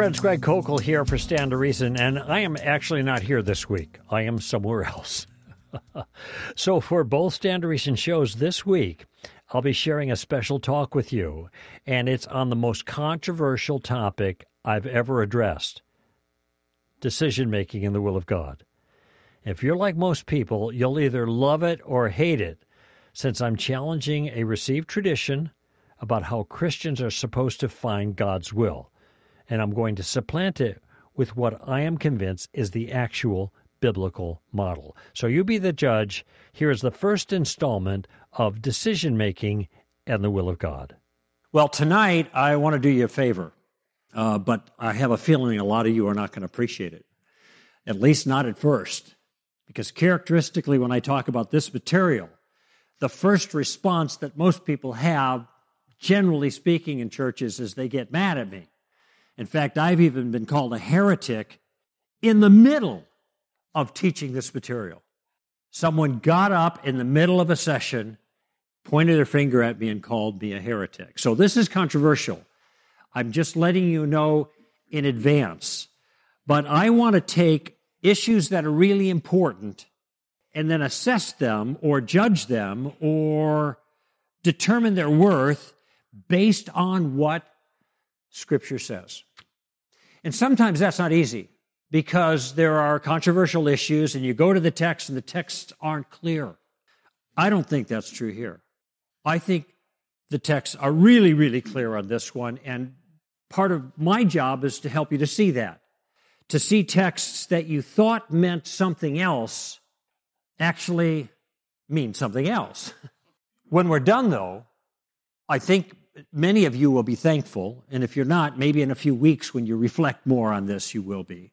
friends, Greg Koukl here for Stand to Reason, and I am actually not here this week. I am somewhere else. so, for both Stand to Reason shows this week, I'll be sharing a special talk with you, and it's on the most controversial topic I've ever addressed decision making in the will of God. If you're like most people, you'll either love it or hate it, since I'm challenging a received tradition about how Christians are supposed to find God's will and I'm going to supplant it with what I am convinced is the actual biblical model. So you be the judge. Here is the first installment of decision making and the will of God. Well, tonight I want to do you a favor, uh, but I have a feeling a lot of you are not going to appreciate it, at least not at first, because characteristically, when I talk about this material, the first response that most people have, generally speaking, in churches is they get mad at me. In fact, I've even been called a heretic in the middle of teaching this material. Someone got up in the middle of a session, pointed their finger at me, and called me a heretic. So this is controversial. I'm just letting you know in advance. But I want to take issues that are really important and then assess them or judge them or determine their worth based on what Scripture says. And sometimes that's not easy because there are controversial issues and you go to the text and the texts aren't clear. I don't think that's true here. I think the texts are really, really clear on this one. And part of my job is to help you to see that. To see texts that you thought meant something else actually mean something else. When we're done, though, I think many of you will be thankful. And if you're not, maybe in a few weeks when you reflect more on this, you will be.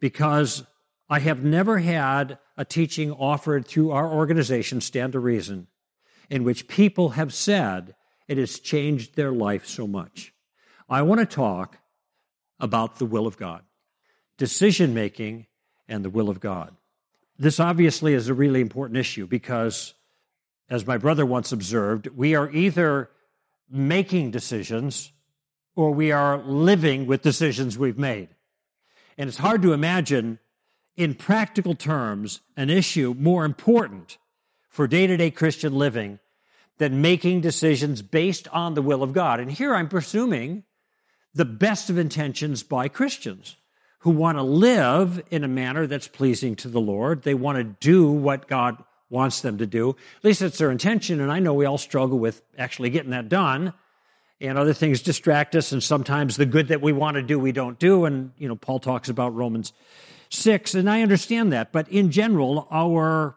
Because I have never had a teaching offered through our organization, Stand to Reason, in which people have said it has changed their life so much. I want to talk about the will of God, decision making, and the will of God. This obviously is a really important issue because, as my brother once observed, we are either making decisions or we are living with decisions we've made. And it's hard to imagine, in practical terms, an issue more important for day to day Christian living than making decisions based on the will of God. And here I'm presuming the best of intentions by Christians who want to live in a manner that's pleasing to the Lord. They want to do what God wants them to do. At least it's their intention, and I know we all struggle with actually getting that done. And other things distract us, and sometimes the good that we want to do, we don't do. And, you know, Paul talks about Romans 6, and I understand that. But in general, our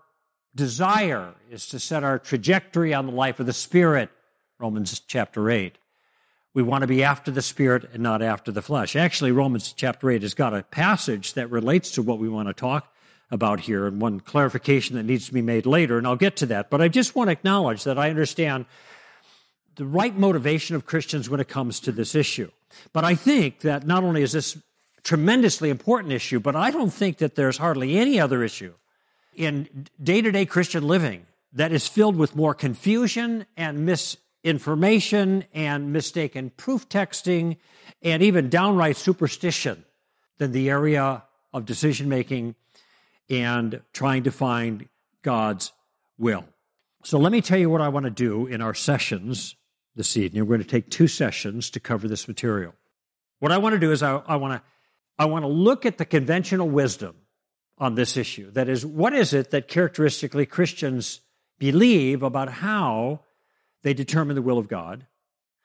desire is to set our trajectory on the life of the Spirit, Romans chapter 8. We want to be after the Spirit and not after the flesh. Actually, Romans chapter 8 has got a passage that relates to what we want to talk about here and one clarification that needs to be made later, and I'll get to that. But I just want to acknowledge that I understand the right motivation of Christians when it comes to this issue. But I think that not only is this tremendously important issue, but I don't think that there's hardly any other issue in day to day Christian living that is filled with more confusion and misinformation and mistaken proof texting and even downright superstition than the area of decision making and trying to find God's will. So let me tell you what I want to do in our sessions this evening. We're going to take two sessions to cover this material. What I want to do is I, I want to I want to look at the conventional wisdom on this issue. That is, what is it that characteristically Christians believe about how they determine the will of God?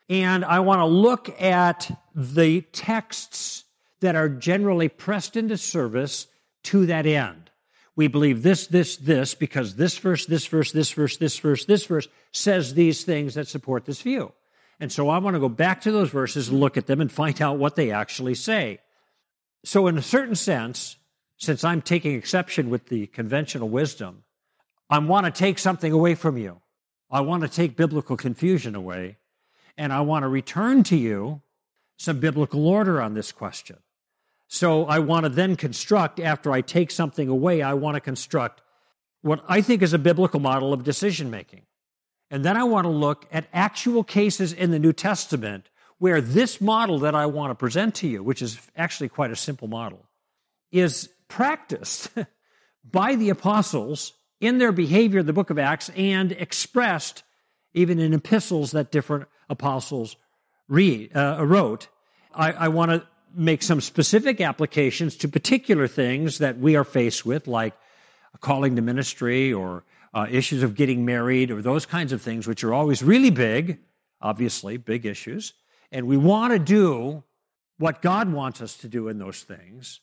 And I want to look at the texts that are generally pressed into service to that end we believe this, this, this, because this verse, this verse, this verse, this verse, this verse says these things that support this view. And so I want to go back to those verses and look at them and find out what they actually say. So, in a certain sense, since I'm taking exception with the conventional wisdom, I want to take something away from you. I want to take biblical confusion away, and I want to return to you some biblical order on this question. So I want to then construct, after I take something away, I want to construct what I think is a biblical model of decision making. And then I want to look at actual cases in the New Testament where this model that I want to present to you, which is actually quite a simple model, is practiced by the apostles in their behavior in the book of Acts and expressed even in epistles that different apostles read, uh, wrote. I, I want to make some specific applications to particular things that we are faced with, like calling to ministry or uh, issues of getting married or those kinds of things, which are always really big, obviously, big issues. And we want to do what God wants us to do in those things.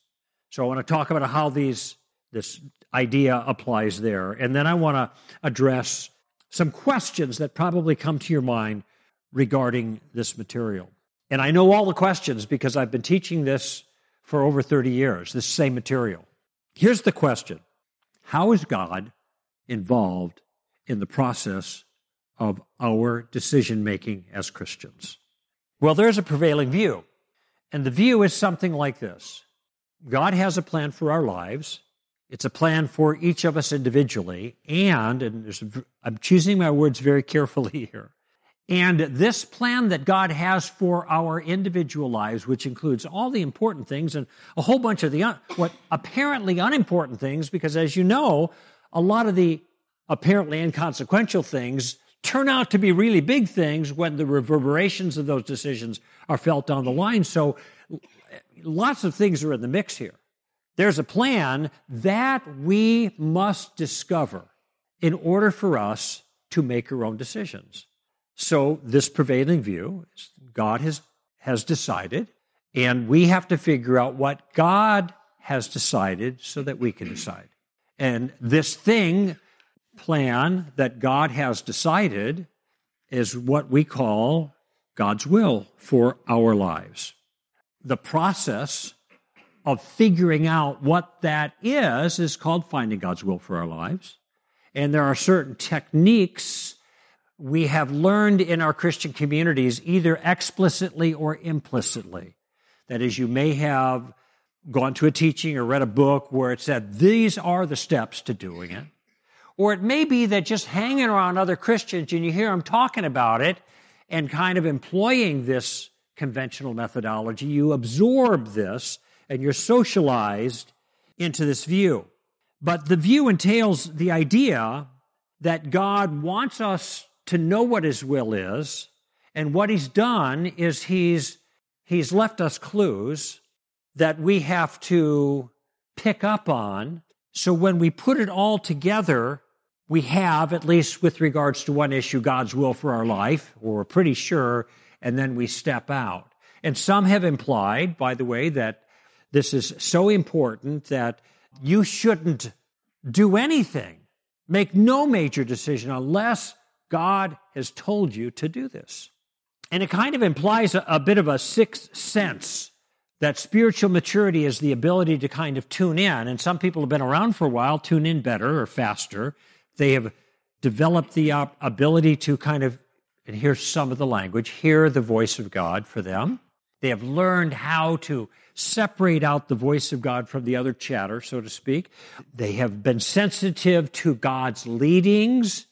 So I want to talk about how these this idea applies there. And then I want to address some questions that probably come to your mind regarding this material. And I know all the questions because I've been teaching this for over 30 years, this same material. Here's the question How is God involved in the process of our decision making as Christians? Well, there's a prevailing view. And the view is something like this God has a plan for our lives. It's a plan for each of us individually. And, and I'm choosing my words very carefully here. And this plan that God has for our individual lives, which includes all the important things and a whole bunch of the un- what apparently unimportant things, because as you know, a lot of the apparently inconsequential things turn out to be really big things when the reverberations of those decisions are felt down the line. So lots of things are in the mix here. There's a plan that we must discover in order for us to make our own decisions. So this prevailing view, God has, has decided, and we have to figure out what God has decided so that we can decide. And this thing, plan that God has decided, is what we call God's will for our lives. The process of figuring out what that is is called finding God's will for our lives. And there are certain techniques we have learned in our Christian communities, either explicitly or implicitly. That is, you may have gone to a teaching or read a book where it said, these are the steps to doing it. Or it may be that just hanging around other Christians and you hear them talking about it and kind of employing this conventional methodology, you absorb this and you're socialized into this view. But the view entails the idea that God wants us to know what his will is. And what he's done is he's, he's left us clues that we have to pick up on. So when we put it all together, we have, at least with regards to one issue, God's will for our life, or we're pretty sure, and then we step out. And some have implied, by the way, that this is so important that you shouldn't do anything, make no major decision unless God has told you to do this. And it kind of implies a, a, bit of a sixth sense that spiritual maturity is the ability to kind of tune in. And some people have been around for a while, tune in better or faster. They have developed the ability to kind of, and here's some of the language, hear the voice of God for them. They have learned how to separate out the voice of God from the other chatter, so to speak. They have been sensitive to God's leadings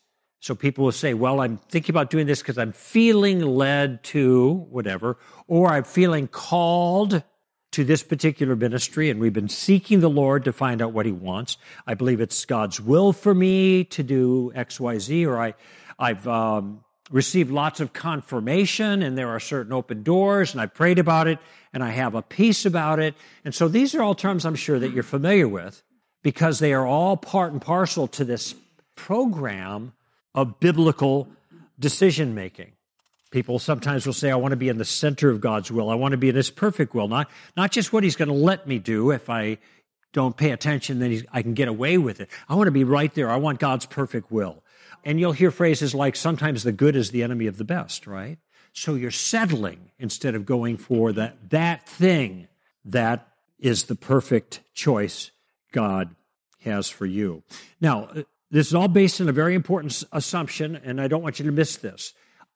so people will say, well, I'm thinking about doing this because I'm feeling led to whatever, or I'm feeling called to this particular ministry, and we've been seeking the Lord to find out what He wants. I believe it's God's will for me to do X, Y, Z, or I, I've um, received lots of confirmation, and there are certain open doors, and I prayed about it, and I have a peace about it. And so these are all terms I'm sure that you're familiar with because they are all part and parcel to this program of biblical decision making. People sometimes will say, I want to be in the center of God's will. I want to be in His perfect will, not, not just what He's going to let me do. If I don't pay attention, then I can get away with it. I want to be right there. I want God's perfect will. And you'll hear phrases like, sometimes the good is the enemy of the best, right? So you're settling instead of going for that, that thing that is the perfect choice God has for you. Now, this is all based on a very important assumption, and I don't want you to miss this.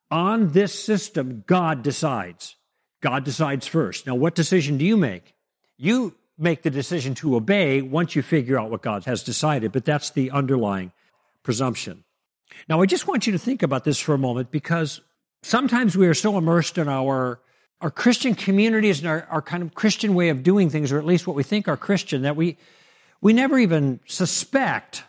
On this system, God decides. God decides first. Now, what decision do you make? You make the decision to obey once you figure out what God has decided, but that's the underlying presumption. Now, I just want you to think about this for a moment because sometimes we are so immersed in our our Christian communities and our, our kind of Christian way of doing things, or at least what we think are Christian, that we, we never even suspect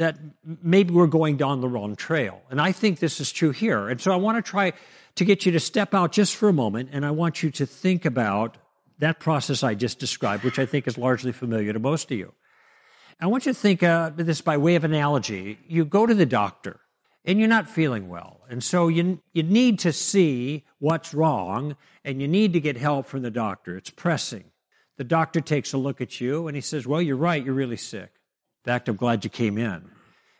that maybe we're going down the wrong trail. And I think this is true here. And so I want to try to get you to step out just for a moment, and I want you to think about that process I just described, which I think is largely familiar to most of you. I want you to think uh, this by way of analogy. You go to the doctor and you're not feeling well. And so you, you need to see what's wrong and you need to get help from the doctor. It's pressing. The doctor takes a look at you and he says, Well, you're right, you're really sick. In fact, I'm glad you came in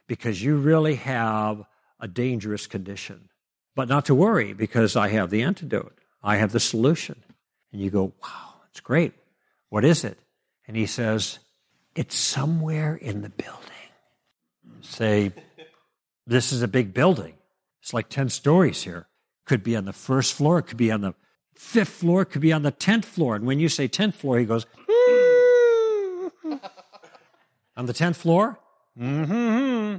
because you really have a dangerous condition. But not to worry because I have the antidote, I have the solution. And you go, Wow, it's great. What is it? And he says, It's somewhere in the building. Say, this is a big building. It's like 10 stories here. Could be on the first floor, it could be on the fifth floor, it could be on the 10th floor. And when you say 10th floor, he goes, on the 10th floor? Mm-hmm.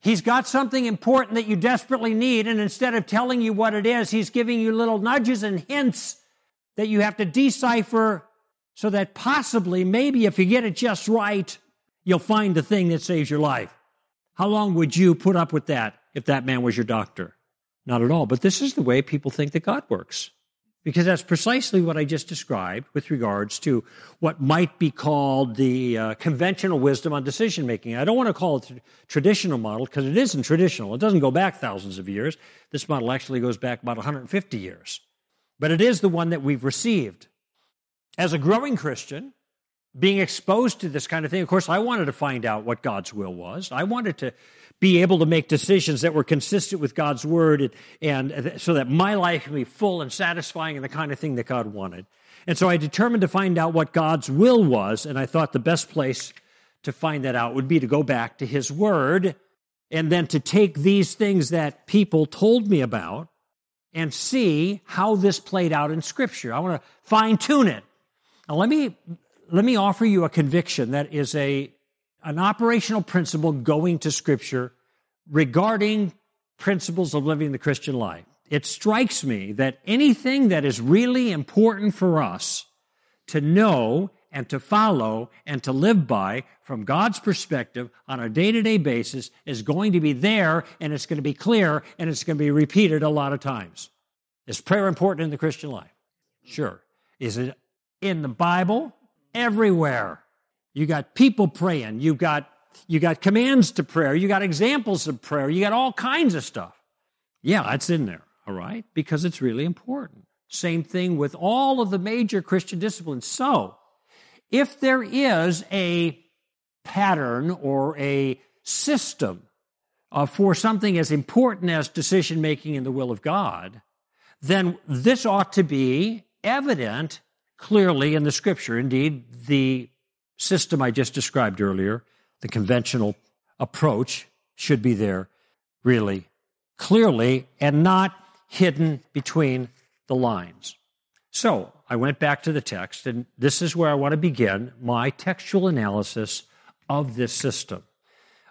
He's got something important that you desperately need, and instead of telling you what it is, he's giving you little nudges and hints that you have to decipher so that possibly, maybe if you get it just right, you'll find the thing that saves your life. How long would you put up with that if that man was your doctor? Not at all. But this is the way people think that God works. Because that's precisely what I just described with regards to what might be called the uh, conventional wisdom on decision making. I don't want to call it a traditional model because it isn't traditional. It doesn't go back thousands of years. This model actually goes back about 150 years. But it is the one that we've received. As a growing Christian, being exposed to this kind of thing. Of course, I wanted to find out what God's will was. I wanted to be able to make decisions that were consistent with God's word and, and, so that my life can be full and satisfying and the kind of thing that God wanted. And so I determined to find out what God's will was, and I thought the best place to find that out would be to go back to His Word and then to take these things that people told me about and see how this played out in Scripture. I want to fine tune it. Now, let me let me offer you a conviction that is a, an operational principle going to Scripture regarding principles of living the Christian life. It strikes me that anything that is really important for us to know and to follow and to live by from God's perspective on a day to day basis is going to be there and it's going to be clear and it's going to be repeated a lot of times. Is prayer important in the Christian life? Sure. Is it in the Bible? everywhere. You got people praying. You got you got commands to prayer. You got examples of prayer. You got all kinds of stuff. Yeah, that's in there, all right, because it's really important. Same thing with all of the major Christian disciplines. So, if there is a pattern or a system uh, for something as important as decision making in the will of God, then this ought to be evident clearly in the scripture. Indeed, the system I just described earlier, the conventional approach, should be there really clearly and not hidden between the lines. So I went back to the text, and this is where I want to begin my textual analysis of this system.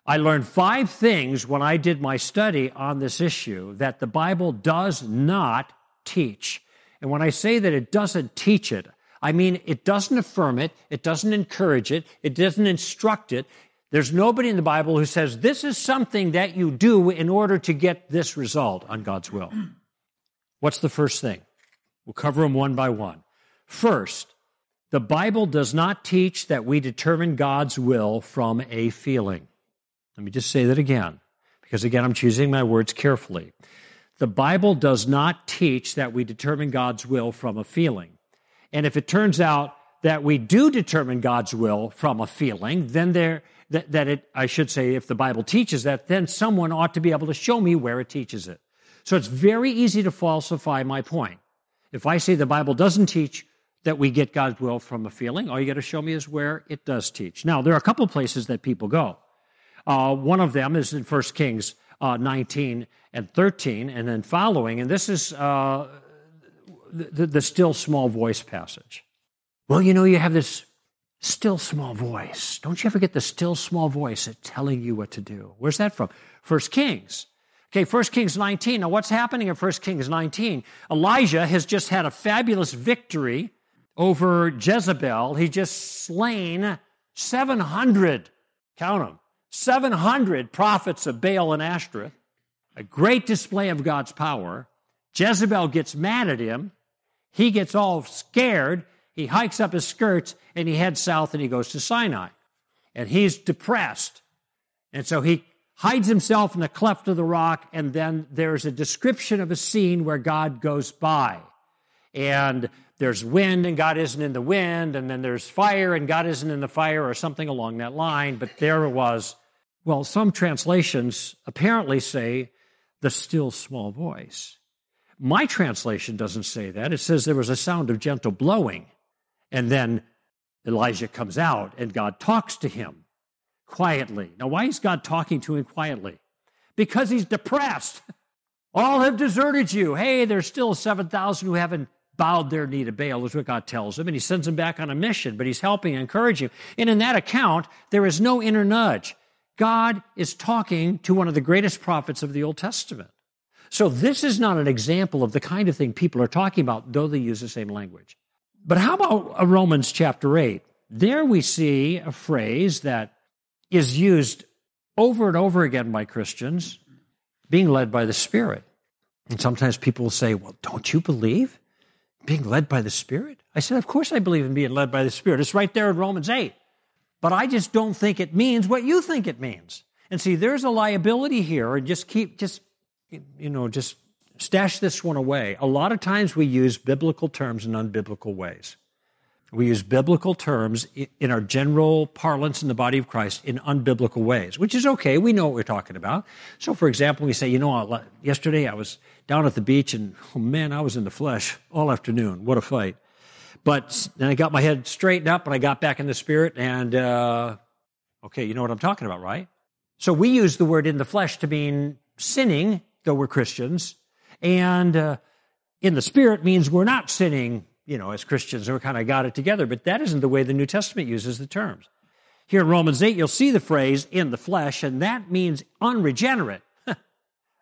I learned five things when I did my study on this issue that the Bible does not teach. And when I say that it doesn't teach it, I mean, it doesn't affirm it, it doesn't encourage it, it doesn't instruct it. There's nobody in the Bible who says this is something that you do in order to get this result on God's will. What's the first thing? We'll cover them one by one. First, the Bible does not teach that we determine God's will from a feeling. Let me just say that again, because again, I'm choosing my words carefully. The Bible does not teach that we determine God's will from a feeling. And if it turns out that we do determine God's will from a feeling, then there, that, that it, I should say, if the Bible teaches that, then someone ought to be able to show me where it teaches it. So it's very easy to falsify my point. If I say the Bible doesn't teach that we get God's will from a feeling, all you got to show me is where it does teach. Now, there are a couple places that people go. Uh, one of them is in 1 Kings uh, 19 and 13, and then following, and this is uh, the, the still small voice passage. Well, you know, you have this still small voice. Don't you ever get the still small voice telling you what to do? Where's that from? First Kings. Okay, 1 Kings 19. Now, what's happening in 1 Kings 19? Elijah has just had a fabulous victory over Jezebel. He just slain 700, count them, 700 prophets of Baal and Ashtoreth. A great display of God's power. Jezebel gets mad at him. He gets all scared. He hikes up his skirts and he heads south and he goes to Sinai. And he's depressed. And so he hides himself in the cleft of the rock. And then there's a description of a scene where God goes by. And there's wind and God isn't in the wind. And then there's fire and God isn't in the fire or something along that line. But there it was. Well, some translations apparently say the still small voice. My translation doesn't say that. It says there was a sound of gentle blowing. And then Elijah comes out and God talks to him quietly. Now, why is God talking to him quietly? Because he's depressed. All have deserted you. Hey, there's still 7,000 who haven't bowed their knee to Baal, is what God tells him. And he sends him back on a mission, but he's helping, encouraging him. And in that account, there is no inner nudge. God is talking to one of the greatest prophets of the Old Testament. So this is not an example of the kind of thing people are talking about, though they use the same language. But how about Romans chapter 8? There we see a phrase that is used over and over again by Christians, being led by the Spirit. And sometimes people will say, Well, don't you believe being led by the Spirit? I said, Of course I believe in being led by the Spirit. It's right there in Romans 8. But I just don't think it means what you think it means. And see, there's a liability here, and just keep, just you know, just stash this one away. A lot of times we use biblical terms in unbiblical ways. We use biblical terms in our general parlance in the body of Christ in unbiblical ways, which is okay. We know what we're talking about. So, for example, we say, you know, yesterday I was down at the beach and, oh man, I was in the flesh all afternoon. What a fight. But then I got my head straightened up and I got back in the spirit and, uh, okay, you know what I'm talking about, right? So we use the word in the flesh to mean sinning though we're Christians. And uh, in the Spirit means we're not sinning, you know, as Christians, and we kind of got it together. But that isn't the way the New Testament uses the terms. Here in Romans 8, you'll see the phrase in the flesh, and that means unregenerate.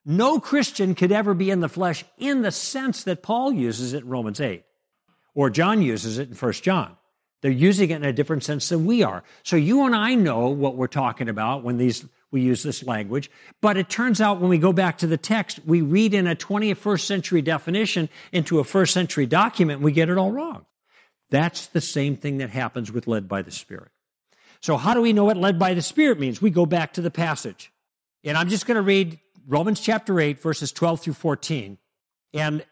no Christian could ever be in the flesh in the sense that Paul uses it in Romans 8, or John uses it in 1 John. They're using it in a different sense than we are. So you and I know what we're talking about when these we use this language. But it turns out when we go back to the text, we read in a 21st century definition into a first century document, we get it all wrong. That's the same thing that happens with led by the Spirit. So how do we know what led by the Spirit means? We go back to the passage. And I'm just going to read Romans chapter 8, verses 12 through 14, and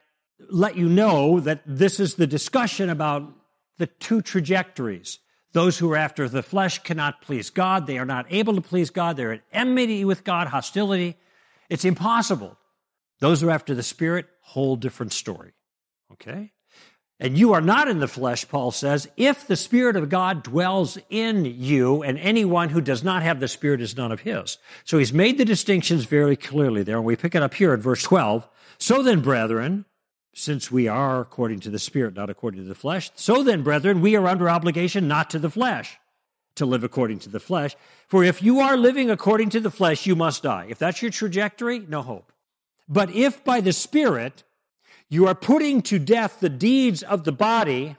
let you know that this is the discussion about the two trajectories those who are after the flesh cannot please God. They are not able to please God. They're at enmity with God, hostility. It's impossible. Those who are after the Spirit, whole different story. Okay? And you are not in the flesh, Paul says, if the Spirit of God dwells in you, and anyone who does not have the Spirit is none of his. So he's made the distinctions very clearly there, and we pick it up here at verse 12. So then, brethren, since we are according to the Spirit, not according to the flesh. So then, brethren, we are under obligation not to the flesh, to live according to the flesh. For if you are living according to the flesh, you must die. If that's your trajectory, no hope. But if by the Spirit you are putting to death the deeds of the body,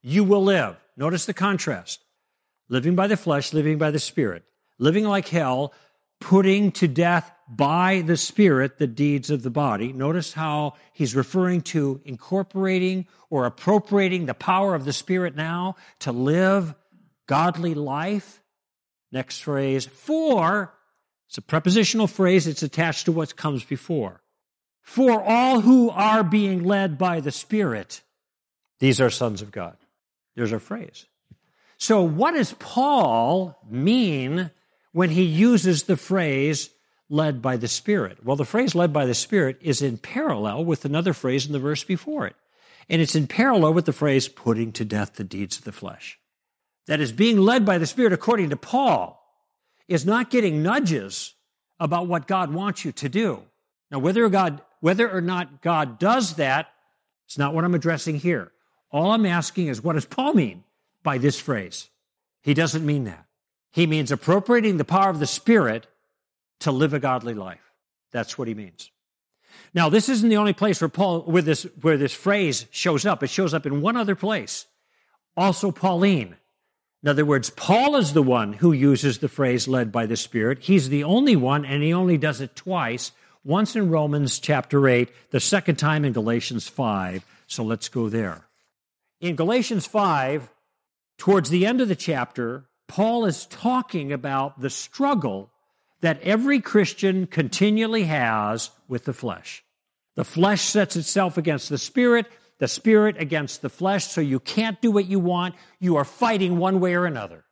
you will live. Notice the contrast. Living by the flesh, living by the Spirit. Living like hell, putting to death by the Spirit the deeds of the body. Notice how he's referring to incorporating or appropriating the power of the Spirit now to live godly life. Next phrase, for, it's a prepositional phrase, it's attached to what comes before. For all who are being led by the Spirit, these are sons of God. There's our phrase. So, what does Paul mean when he uses the phrase led by the Spirit. Well, the phrase led by the Spirit is in parallel with another phrase in the verse before it. And it's in parallel with the phrase putting to death the deeds of the flesh. That is, being led by the Spirit, according to Paul, is not getting nudges about what God wants you to do. Now, whether God, whether or not God does that, it's not what I'm addressing here. All I'm asking is what does Paul mean by this phrase? He doesn't mean that. He means appropriating the power of the Spirit to live a godly life. That's what he means. Now, this isn't the only place where Paul, where this, where this phrase shows up. It shows up in one other place. Also Pauline. In other words, Paul is the one who uses the phrase led by the Spirit. He's the only one, and he only does it twice. Once in Romans chapter 8, the second time in Galatians 5. So let's go there. In Galatians 5, towards the end of the chapter, Paul is talking about the struggle that every Christian continually has with the flesh. The flesh sets itself against the spirit, the spirit against the flesh, so you can't do what you want. You are fighting one way or another.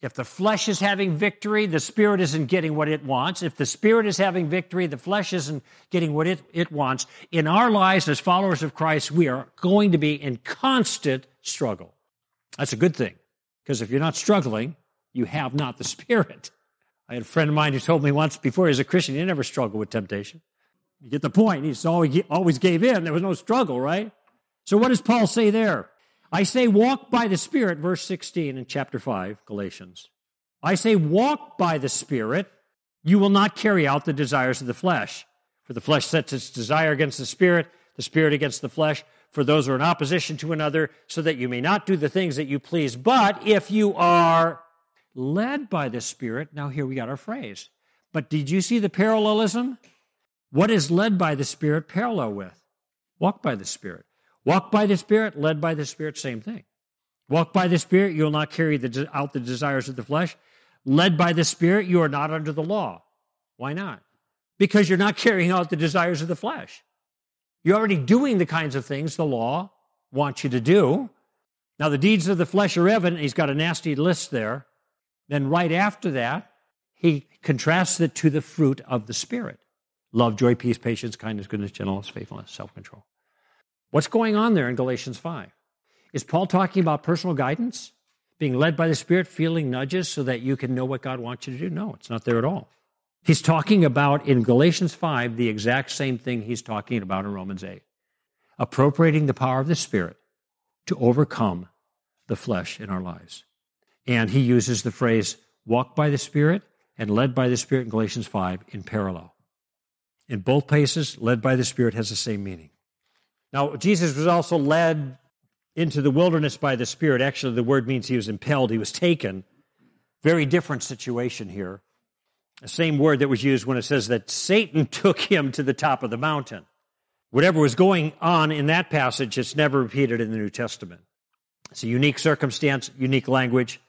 If the flesh is having victory, the spirit isn't getting what it wants. If the spirit is having victory, the flesh isn't getting what it, it wants. In our lives as followers of Christ, we are going to be in constant struggle. That's a good thing, because if you're not struggling, you have not the spirit. I had a friend of mine who told me once before he was a Christian, he never struggled with temptation. You get the point. He always, gave in. There was no struggle, right? So what does Paul say there? I say walk by the Spirit, verse 16 in chapter 5, Galatians. I say walk by the Spirit, you will not carry out the desires of the flesh. For the flesh sets its desire against the Spirit, the Spirit against the flesh, for those who are in opposition to another, so that you may not do the things that you please. But if you are led by the Spirit. Now, here we got our phrase. But did you see the parallelism? What is led by the Spirit parallel with? Walk by the Spirit. Walk by the Spirit, led by the Spirit, same thing. Walk by the Spirit, you will not carry the, out the desires of the flesh. Led by the Spirit, you are not under the law. Why not? Because you're not carrying out the desires of the flesh. You're already doing the kinds of things the law wants you to do. Now, the deeds of the flesh are evident. He's got a nasty list there. Then, right after that, he contrasts it to the fruit of the Spirit love, joy, peace, patience, kindness, goodness, gentleness, faithfulness, self control. What's going on there in Galatians 5? Is Paul talking about personal guidance? Being led by the Spirit, feeling nudges so that you can know what God wants you to do? No, it's not there at all. He's talking about in Galatians 5 the exact same thing he's talking about in Romans 8 appropriating the power of the Spirit to overcome the flesh in our lives. And he uses the phrase walk by the Spirit and led by the Spirit in Galatians 5 in parallel. In both places, led by the Spirit has the same meaning. Now, Jesus was also led into the wilderness by the Spirit. Actually, the word means he was impelled, he was taken. Very different situation here. The same word that was used when it says that Satan took him to the top of the mountain. Whatever was going on in that passage, it's never repeated in the New Testament. It's a unique circumstance, unique language.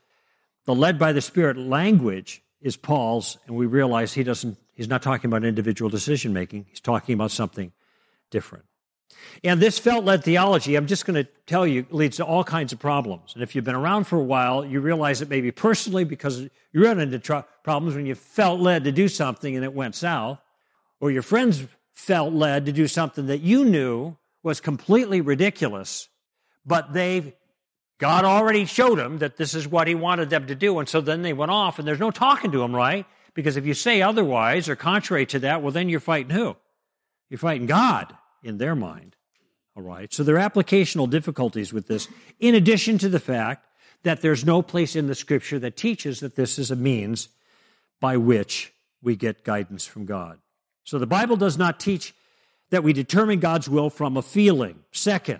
The led by the Spirit language is Paul's, and we realize he doesn't, he's not talking about individual decision making. He's talking about something different. And this felt led theology, I'm just going to tell you, leads to all kinds of problems. And if you've been around for a while, you realize it maybe personally because you run into tr- problems when you felt led to do something and it went south, or your friends felt led to do something that you knew was completely ridiculous, but they God already showed them that this is what he wanted them to do. And so then they went off, and there's no talking to them, right? Because if you say otherwise or contrary to that, well, then you're fighting who? You're fighting God in their mind. All right. So there are applicational difficulties with this, in addition to the fact that there's no place in the scripture that teaches that this is a means by which we get guidance from God. So the Bible does not teach that we determine God's will from a feeling. Second,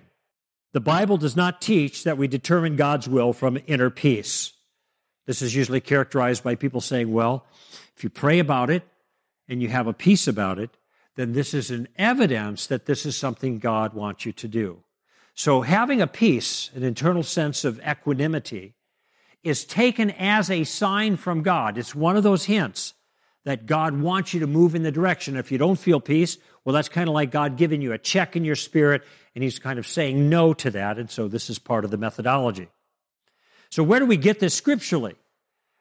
the Bible does not teach that we determine God's will from inner peace. This is usually characterized by people saying, well, if you pray about it and you have a peace about it, then this is an evidence that this is something God wants you to do. So having a peace, an internal sense of equanimity, is taken as a sign from God. It's one of those hints that God wants you to move in the direction. If you don't feel peace, well, that's kind of like God giving you a check in your spirit and he's kind of saying no to that. And so this is part of the methodology. So where do we get this scripturally?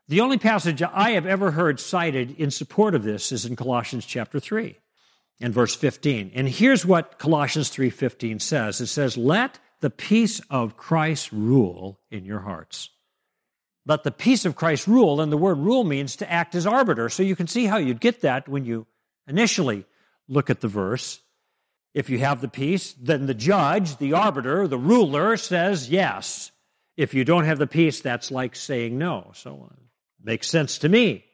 The only passage I have ever heard cited in support of this is in Colossians chapter 3 and verse 15. And here's what Colossians 3:15 says. It says, "Let the peace of Christ rule in your hearts." Let the peace of Christ rule, and the word rule means to act as arbiter. So you can see how you'd get that when you initially look at the verse. If you have the peace, then the judge, the arbiter, the ruler says yes. If you don't have the peace, that's like saying no. So it uh, makes sense to me.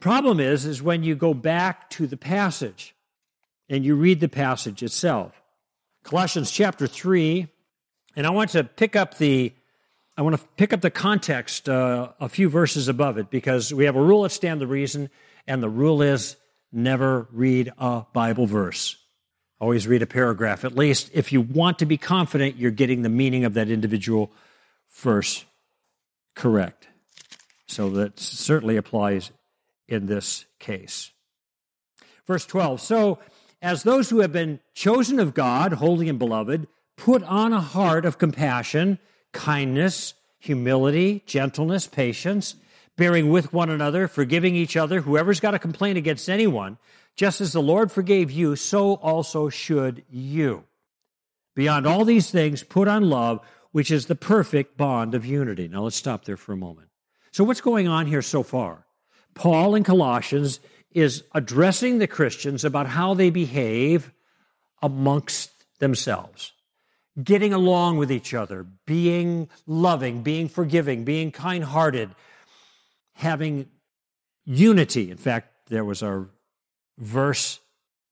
Problem is, is when you go back to the passage and you read the passage itself. Colossians chapter 3, and I want to pick up the I want to pick up the context uh, a few verses above it because we have a rule at Stand to Reason, and the rule is never read a Bible verse. Always read a paragraph, at least if you want to be confident you're getting the meaning of that individual verse correct. So that certainly applies in this case. Verse 12 So, as those who have been chosen of God, holy and beloved, put on a heart of compassion, kindness, humility, gentleness, patience, bearing with one another, forgiving each other, whoever's got a complaint against anyone, just as the Lord forgave you, so also should you. Beyond all these things, put on love, which is the perfect bond of unity. Now let's stop there for a moment. So, what's going on here so far? Paul in Colossians is addressing the Christians about how they behave amongst themselves, getting along with each other, being loving, being forgiving, being kind hearted, having unity. In fact, there was a verse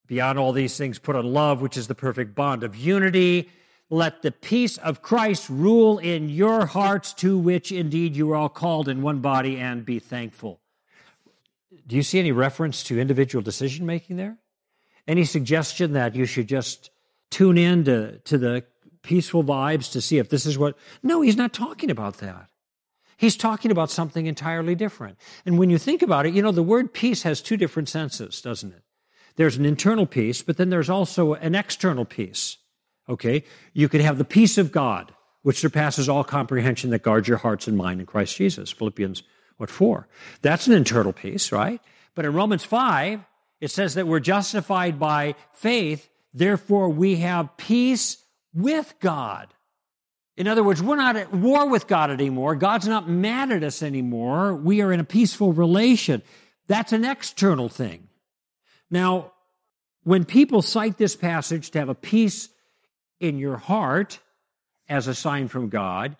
beyond all these things put on love, which is the perfect bond of unity. Let the peace of Christ rule in your hearts, to which indeed you are all called in one body, and be thankful. Do you see any reference to individual decision making there? Any suggestion that you should just tune in to, to the peaceful vibes to see if this is what? No, he's not talking about that. He's talking about something entirely different. And when you think about it, you know, the word peace has two different senses, doesn't it? There's an internal peace, but then there's also an external peace. Okay? You could have the peace of God, which surpasses all comprehension that guards your hearts and mind in Christ Jesus. Philippians what for? That's an internal peace, right? But in Romans 5, it says that we're justified by faith, therefore we have peace with God. In other words, we're not at war with God anymore. God's not mad at us anymore. We are in a peaceful relation. That's an external thing. Now, when people cite this passage to have a peace in your heart as a sign from God,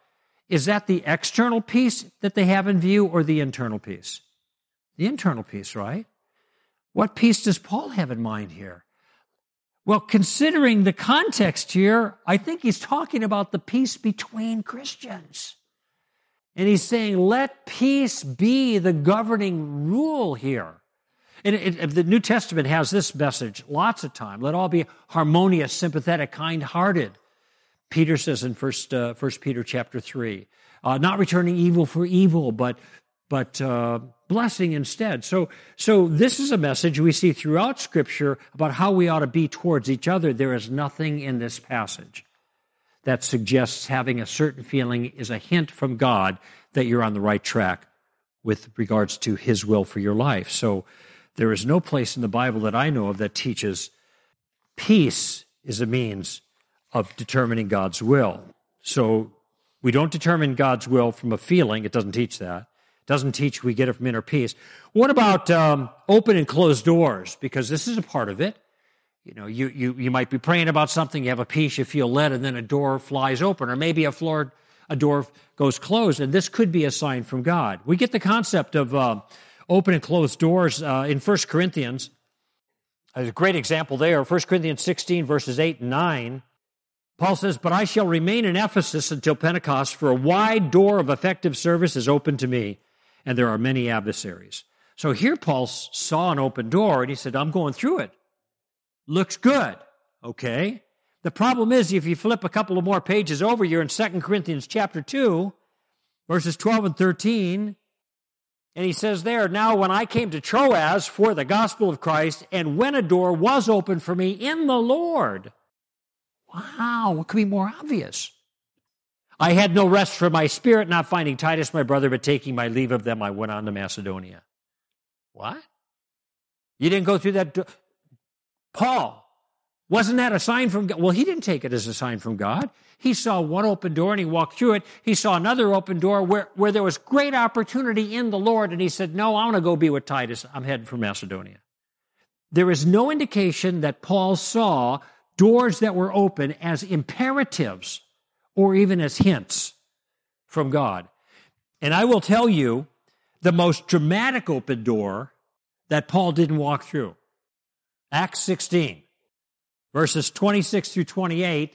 is that the external peace that they have in view or the internal peace? The internal peace, right? What peace does Paul have in mind here? Well, considering the context here, I think he's talking about the peace between Christians. And he's saying, let peace be the governing rule here. And it, it, the New Testament has this message lots of time. Let all be harmonious, sympathetic, kind hearted. Peter says in First uh, First Peter chapter three, uh, not returning evil for evil, but but uh, blessing instead. So so this is a message we see throughout Scripture about how we ought to be towards each other. There is nothing in this passage that suggests having a certain feeling is a hint from God that you're on the right track with regards to His will for your life. So there is no place in the Bible that I know of that teaches peace is a means of determining God's will. So we don't determine God's will from a feeling. It doesn't teach that. It doesn't teach we get it from inner peace. What about um, open and closed doors? Because this is a part of it. You know, you, you, you might be praying about something, you have a peace, you feel led, and then a door flies open, or maybe a floor, a door goes closed, and this could be a sign from God. We get the concept of uh, open and closed doors uh, in 1 Corinthians. A great example there, 1 Corinthians 16, verses 8 and 9. Paul says, But I shall remain in Ephesus until Pentecost, for a wide door of effective service is open to me, and there are many adversaries. So here Paul saw an open door and he said, I'm going through it. Looks good. Okay. The problem is if you flip a couple of more pages over, you're in 2 Corinthians chapter 2, verses 12 and 13. And he says there, Now when I came to Troas for the gospel of Christ, and when a door was opened for me in the Lord, Wow, what could be more obvious? I had no rest for my spirit, not finding Titus, my brother, but taking my leave of them, I went on to Macedonia. What? You didn't go through that? Do- Paul, wasn't that a sign from God? Well, he didn't take it as a sign from God. He saw one open door and he walked through it. He saw another open door where, where there was great opportunity in the Lord, and he said, No, I want to go be with Titus. I'm heading for Macedonia. There is no indication that Paul saw doors that were open as imperatives or even as hints from God. And I will tell you, the most dramatic open door that Paul didn't walk through. Acts 16, verses 26 through 28.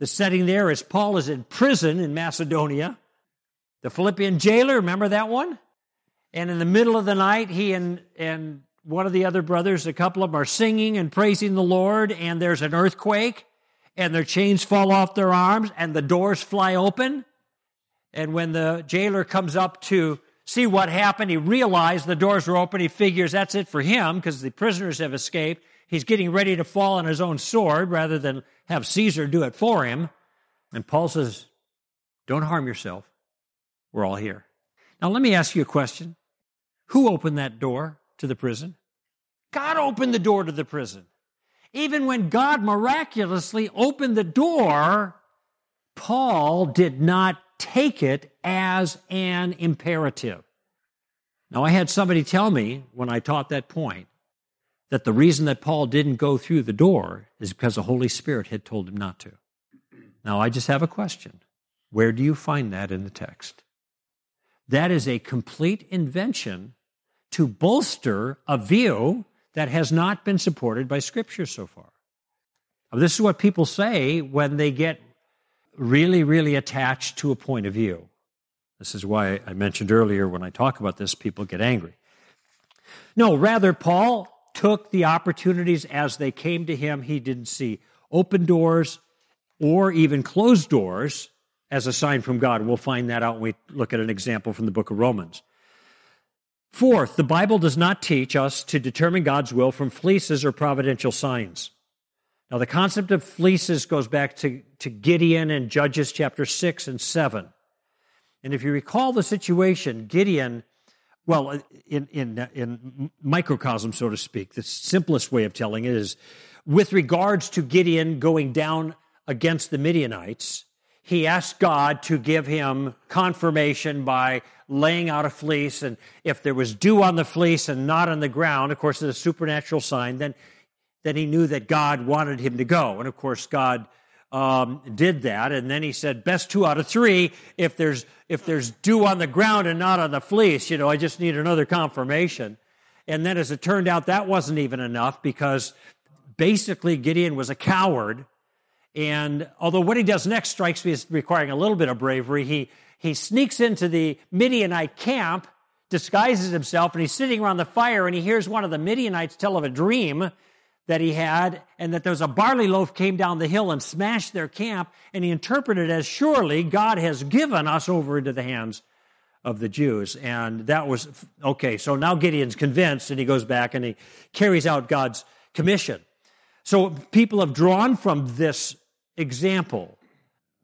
The setting there is Paul is in prison in Macedonia. The Philippian jailer, remember that one? And in the middle of the night, he and, and one of the other brothers, a couple of them are singing and praising the Lord, and there's an earthquake, and their chains fall off their arms, and the doors fly open. And when the jailer comes up to see what happened, he realized the doors were open. He figures that's it for him because the prisoners have escaped. He's getting ready to fall on his own sword rather than have Caesar do it for him. And Paul says, Don't harm yourself. We're all here. Now, let me ask you a question. Who opened that door to the prison? God opened the door to the prison. Even when God miraculously opened the door, Paul did not take it as an imperative. Now, I had somebody tell me when I taught that point that the reason that Paul didn't go through the door is because the Holy Spirit had told him not to. Now, I just have a question. Where do you find that in the text? That is a complete invention to bolster a view that has not been supported by Scripture so far. This is what people say when they get really, really attached to a point of view. This is why I mentioned earlier when I talk about this, people get angry. No, rather, Paul took the opportunities as they came to him. He didn't see open doors or even closed doors as a sign from God. We'll find that out when we look at an example from the book of Romans. Fourth, the Bible does not teach us to determine God's will from fleeces or providential signs. Now, the concept of fleeces goes back to, to Gideon and Judges chapter 6 and 7. And if you recall the situation, Gideon, well, in, in, in microcosm, so to speak, the simplest way of telling it is with regards to Gideon going down against the Midianites, he asked God to give him confirmation by laying out a fleece. And if there was dew on the fleece and not on the ground, of course, it's a supernatural sign, then, then he knew that God wanted him to go. And of course, God um, did that. And then he said, best two out of three. If there's, if there's dew on the ground and not on the fleece, you know, I just need another confirmation. And then as it turned out, that wasn't even enough because basically Gideon was a coward and although what he does next strikes me as requiring a little bit of bravery, he, he sneaks into the Midianite camp, disguises himself, and he's sitting around the fire and he hears one of the Midianites tell of a dream that he had and that there was a barley loaf came down the hill and smashed their camp. And he interpreted as surely God has given us over into the hands of the Jews. And that was okay. So now Gideon's convinced and he goes back and he carries out God's commission. So people have drawn from this example,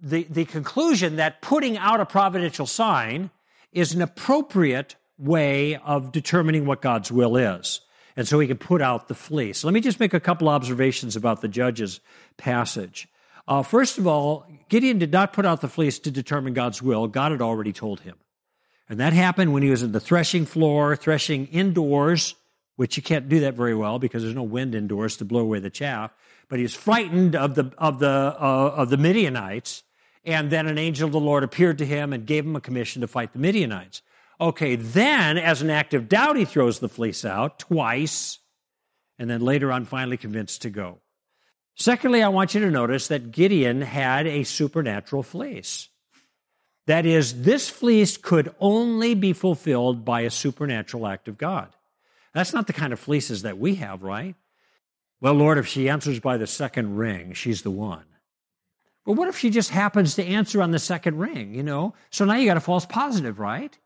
the, the conclusion that putting out a providential sign is an appropriate way of determining what God's will is. And so he can put out the fleece. Let me just make a couple observations about the judge's passage. Uh, first of all, Gideon did not put out the fleece to determine God's will. God had already told him. And that happened when he was in the threshing floor, threshing indoors, which you can't do that very well because there's no wind indoors to blow away the chaff but he's frightened of the, of the, uh, of the Midianites. And then an angel of the Lord appeared to him and gave him a commission to fight the Midianites. Okay, then as an act of doubt, he throws the fleece out twice, and then later on, finally convinced to go. Secondly, I want you to notice that Gideon had a supernatural fleece. That is, this fleece could only be fulfilled by a supernatural act of God. That's not the kind of fleeces that we have, right? Well, Lord, if she answers by the second ring, she's the one. But what if she just happens to answer on the second ring, you know? So now you got a false positive, right?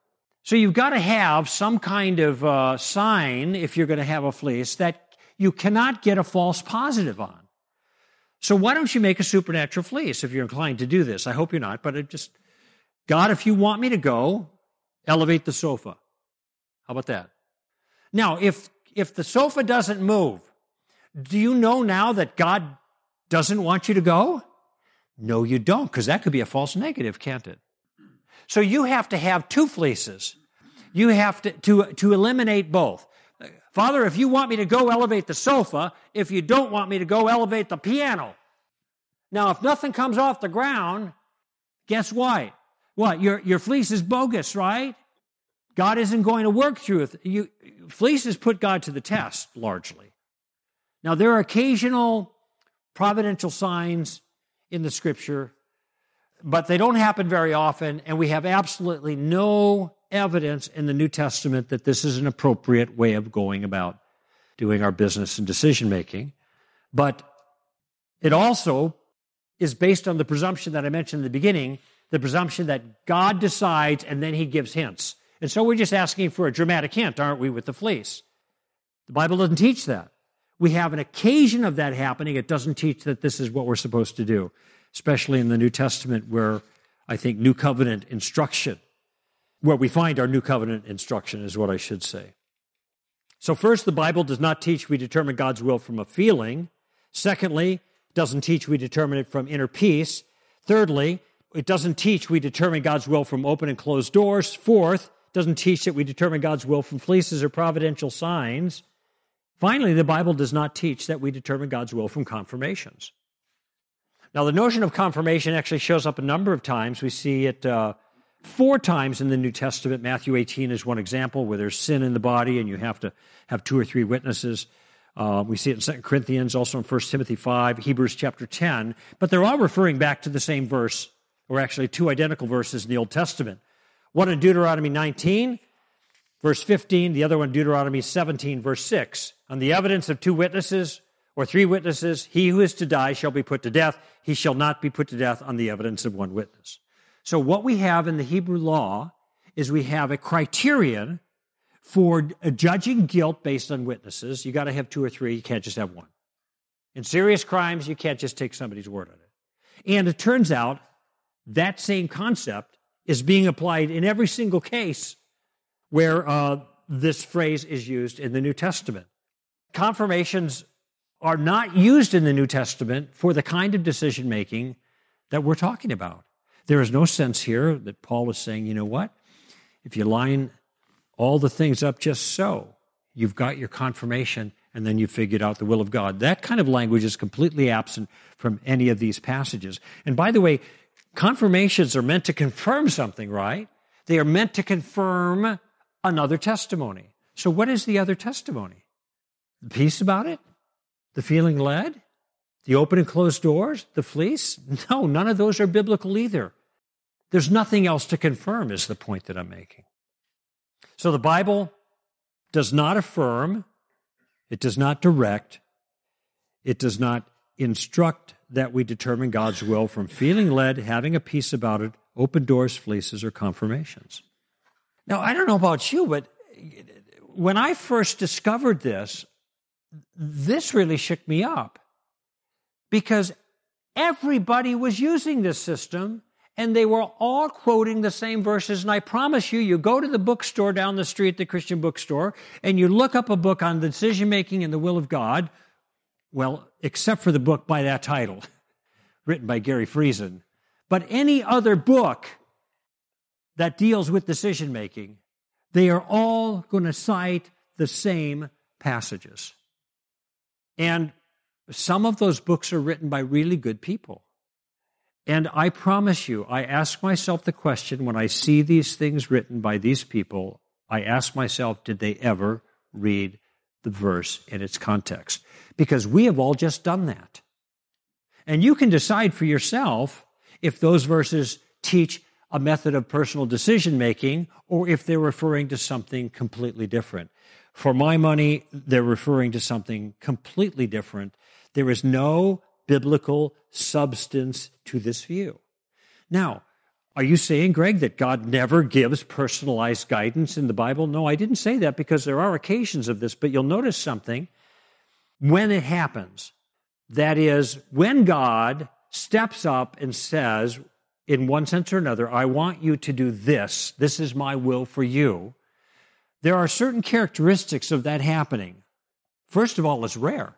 So you've got to have some kind of uh, sign, if you're going to have a fleece, that you cannot get a false positive on. So why don't you make a supernatural fleece if you're inclined to do this? I hope you're not, but it just, God, if you want me to go, elevate the sofa. How about that? Now, if, if the sofa doesn't move, do you know now that God doesn't want you to go? No, you don't, because that could be a false negative, can't it? So you have to have two fleeces. You have to, to, to eliminate both. Father, if you want me to go elevate the sofa, if you don't want me to go elevate the piano. Now, if nothing comes off the ground, guess what? What? Your, your fleece is bogus, right? God isn't going to work through it. You, fleeces put God to the test largely. Now, there are occasional providential signs in the scripture, but they don't happen very often, and we have absolutely no evidence in the New Testament that this is an appropriate way of going about doing our business and decision making. But it also is based on the presumption that I mentioned in the beginning the presumption that God decides and then he gives hints. And so we're just asking for a dramatic hint, aren't we, with the fleece? The Bible doesn't teach that. We have an occasion of that happening. It doesn't teach that this is what we're supposed to do, especially in the New Testament, where I think New Covenant instruction, where we find our New Covenant instruction, is what I should say. So, first, the Bible does not teach we determine God's will from a feeling. Secondly, it doesn't teach we determine it from inner peace. Thirdly, it doesn't teach we determine God's will from open and closed doors. Fourth, doesn't teach that we determine God's will from fleeces or providential signs. Finally, the Bible does not teach that we determine God's will from confirmations. Now, the notion of confirmation actually shows up a number of times. We see it uh, four times in the New Testament. Matthew 18 is one example where there's sin in the body and you have to have two or three witnesses. Uh, we see it in 2 Corinthians, also in 1 Timothy 5, Hebrews chapter 10, but they're all referring back to the same verse, or actually two identical verses in the Old Testament. One in Deuteronomy 19, verse 15, the other one Deuteronomy 17, verse 6. On the evidence of two witnesses or three witnesses, he who is to die shall be put to death. He shall not be put to death on the evidence of one witness. So, what we have in the Hebrew law is we have a criterion for judging guilt based on witnesses. You got to have two or three, you can't just have one. In serious crimes, you can't just take somebody's word on it. And it turns out that same concept is being applied in every single case where uh, this phrase is used in the New Testament. Confirmations are not used in the New Testament for the kind of decision making that we're talking about. There is no sense here that Paul is saying, you know what? If you line all the things up just so, you've got your confirmation and then you figured out the will of God. That kind of language is completely absent from any of these passages. And by the way, Confirmations are meant to confirm something, right? They are meant to confirm another testimony. So, what is the other testimony? The peace about it? The feeling led? The open and closed doors? The fleece? No, none of those are biblical either. There's nothing else to confirm, is the point that I'm making. So, the Bible does not affirm, it does not direct, it does not instruct that we determine God's will from feeling led, having a peace about it, open doors, fleeces, or confirmations. Now, I don't know about you, but when I first discovered this, this really shook me up because everybody was using this system and they were all quoting the same verses. And I promise you, you go to the bookstore down the street, the Christian bookstore, and you look up a book on decision making and the will of God, well, except for the book by that title, written by Garry Friesen. But any other book that deals with decision making, they are all going to cite the same passages. And some of those books are written by really good people. And I promise you, I ask myself the question when I see these things written by these people, I ask myself, did they ever read the verse in its context? because we have all just done that. And you can decide for yourself if those verses teach a method of personal decision making or if they're referring to something completely different. For my money, they're referring to something completely different. There is no biblical substance to this view. Now, are you saying, Greg, that God never gives personalized guidance in the Bible? No, I didn't say that because there are occasions of this, but you'll notice something when it happens. That is, when God steps up and says, in one sense or another, I want you to do this, this is my will for you, there are certain characteristics of that happening. First of all, it's rare.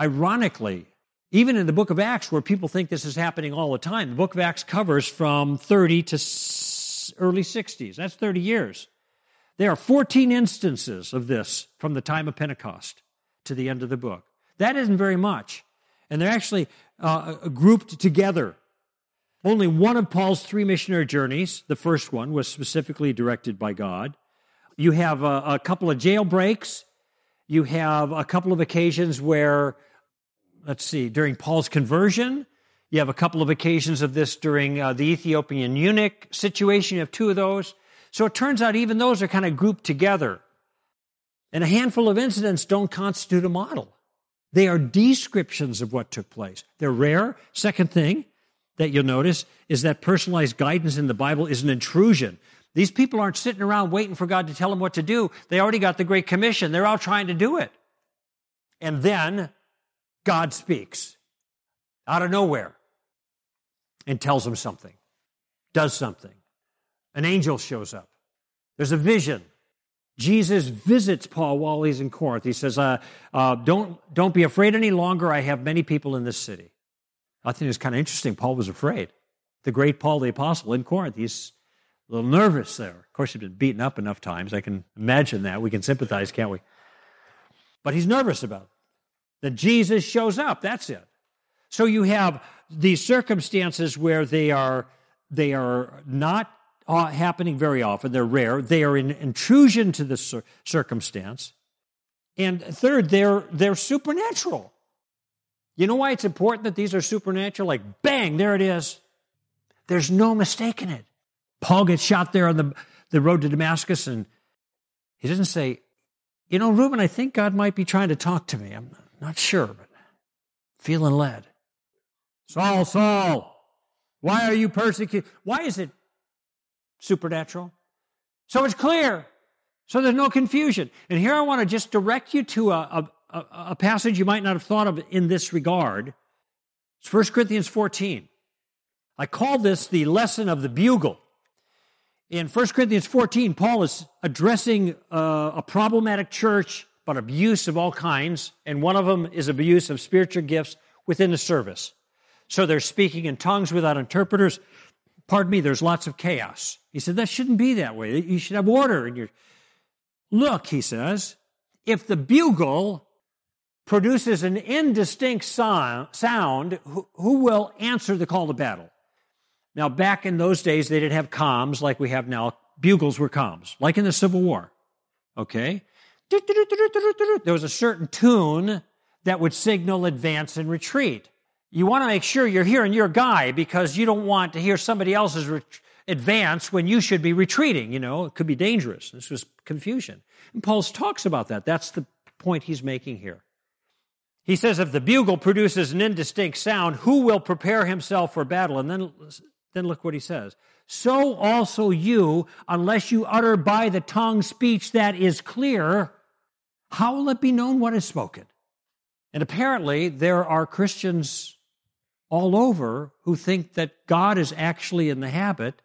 Ironically, even in the book of Acts, where people think this is happening all the time, the book of Acts covers from 30 to early 60s. That's 30 years. There are 14 instances of this from the time of Pentecost to the end of the book. That isn't very much. And they're actually uh, grouped together. Only one of Paul's three missionary journeys, the first one, was specifically directed by God. You have a, a couple of jailbreaks. You have a couple of occasions where, let's see, during Paul's conversion, you have a couple of occasions of this during uh, the Ethiopian eunuch situation. You have two of those. So it turns out even those are kind of grouped together. And a handful of incidents don't constitute a model. They are descriptions of what took place. They're rare. Second thing that you'll notice is that personalized guidance in the Bible is an intrusion. These people aren't sitting around waiting for God to tell them what to do. They already got the Great Commission. They're out trying to do it. And then God speaks out of nowhere and tells them something, does something. An angel shows up. There's a vision. Jesus visits Paul while he's in Corinth. He says, uh, uh, don't, don't be afraid any longer. I have many people in this city. I think it's kind of interesting. Paul was afraid. The great Paul the Apostle in Corinth, he's a little nervous there. Of course, he's been beaten up enough times. I can imagine that. We can sympathize, can't we? But he's nervous about it. That Jesus shows up. That's it. So you have these circumstances where they are they are not happening very often. They're rare. They are an intrusion to the circumstance. And third, they're they're supernatural. You know why it's important that these are supernatural? Like bang, there it is. There's no mistaking it. Paul gets shot there on the, the road to Damascus, and he doesn't say, You know, Reuben, I think God might be trying to talk to me. I'm not sure, but feeling led. Saul, Saul, why are you persecuted? Why is it supernatural? So it's clear. So there's no confusion. And here I want to just direct you to a, a, a passage you might not have thought of in this regard. It's 1 Corinthians 14. I call this the lesson of the bugle. In 1 Corinthians 14, Paul is addressing uh, a problematic church, but abuse of all kinds, and one of them is abuse of spiritual gifts within the service. So they're speaking in tongues without interpreters. Pardon me, there's lots of chaos. He said, that shouldn't be that way. You should have order in your. Look, he says, if the bugle produces an indistinct sound, who will answer the call to battle? Now, back in those days, they didn't have comms like we have now. Bugles were comms, like in the Civil War. Okay? There was a certain tune that would signal advance and retreat. You want to make sure you're hearing your guy because you don't want to hear somebody else's re- advance when you should be retreating. You know, it could be dangerous. This was confusion. And Paul talks about that. That's the point he's making here. He says, if the bugle produces an indistinct sound, who will prepare himself for battle? And then then look what he says. So also you, unless you utter by the tongue speech that is clear, how will it be known what is spoken? And apparently, there are Christians all over who think that God is actually in the habit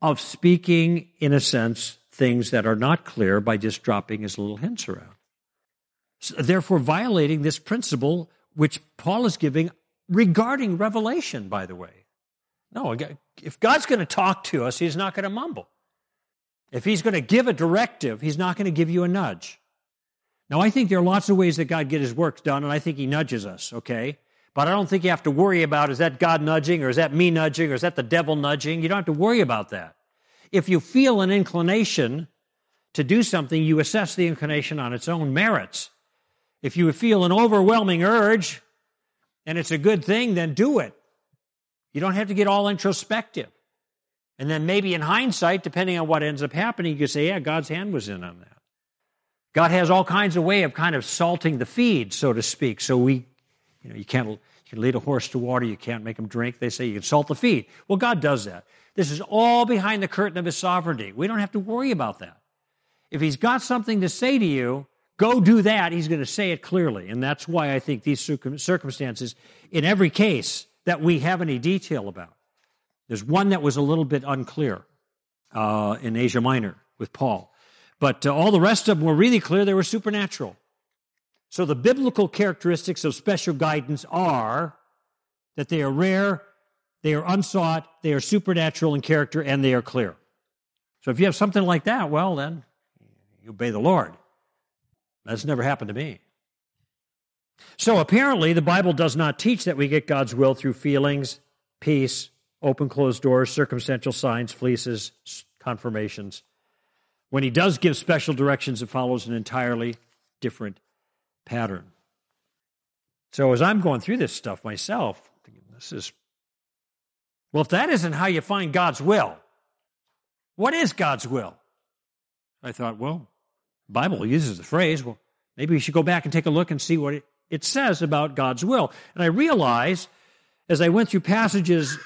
of speaking, in a sense, things that are not clear by just dropping his little hints around. Therefore, violating this principle which Paul is giving regarding revelation, by the way. No, if God's going to talk to us, He's not going to mumble. If He's going to give a directive, He's not going to give you a nudge. Now, I think there are lots of ways that God gets His work done, and I think He nudges us, okay? But I don't think you have to worry about is that God nudging, or is that me nudging, or is that the devil nudging? You don't have to worry about that. If you feel an inclination to do something, you assess the inclination on its own merits. If you feel an overwhelming urge and it's a good thing, then do it. You don't have to get all introspective. And then maybe in hindsight, depending on what ends up happening, you can say, yeah, God's hand was in on that. God has all kinds of way of kind of salting the feed, so to speak. So we, you know, you can't you can lead a horse to water, you can't make him drink. They say you can salt the feed. Well, God does that. This is all behind the curtain of his sovereignty. We don't have to worry about that. If he's got something to say to you, go do that. He's going to say it clearly. And that's why I think these circumstances, in every case, that we have any detail about. There's one that was a little bit unclear uh, in Asia Minor with Paul. But uh, all the rest of them were really clear, they were supernatural. So the biblical characteristics of special guidance are that they are rare, they are unsought, they are supernatural in character, and they are clear. So if you have something like that, well, then you obey the Lord. That's never happened to me. So apparently, the Bible does not teach that we get God's will through feelings, peace, open closed doors, circumstantial signs, fleeces, confirmations. When he does give special directions, it follows an entirely different pattern. So as I'm going through this stuff myself, this is well, if that isn't how you find God's will, what is God's will? I thought, well, Bible uses the phrase, well, maybe we should go back and take a look and see what it, says about God's will. And I realized as I went through passages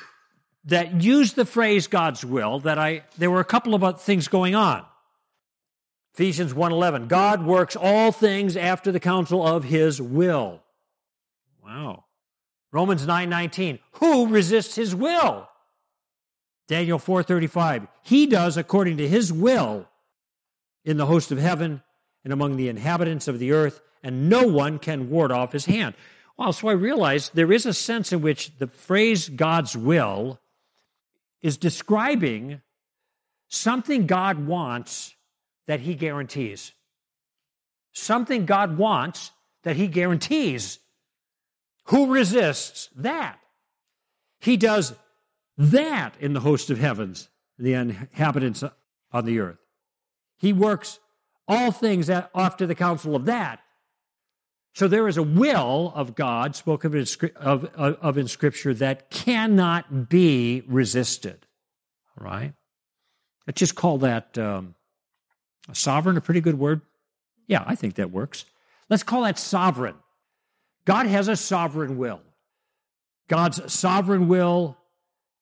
that used the phrase God's will that I there were a couple of things going on. Ephesians 1:11 God works all things after the counsel of his will. Wow. Romans 9:19 Who resists his will? Daniel 4:35 He does according to his will in the host of heaven and among the inhabitants of the earth and no one can ward off his hand. Well, so I realized there is a sense in which the phrase God's will is describing something God wants that he guarantees. Something God wants that he guarantees. Who resists that? He does that in the host of heavens, the inhabitants on the earth. He works all things after the counsel of that. So there is a will of God spoken of in, of, in Scripture that cannot be resisted. All right? Let's just call that um, sovereign a pretty good word. Yeah, I think that works. Let's call that sovereign. God has a sovereign will. God's sovereign will,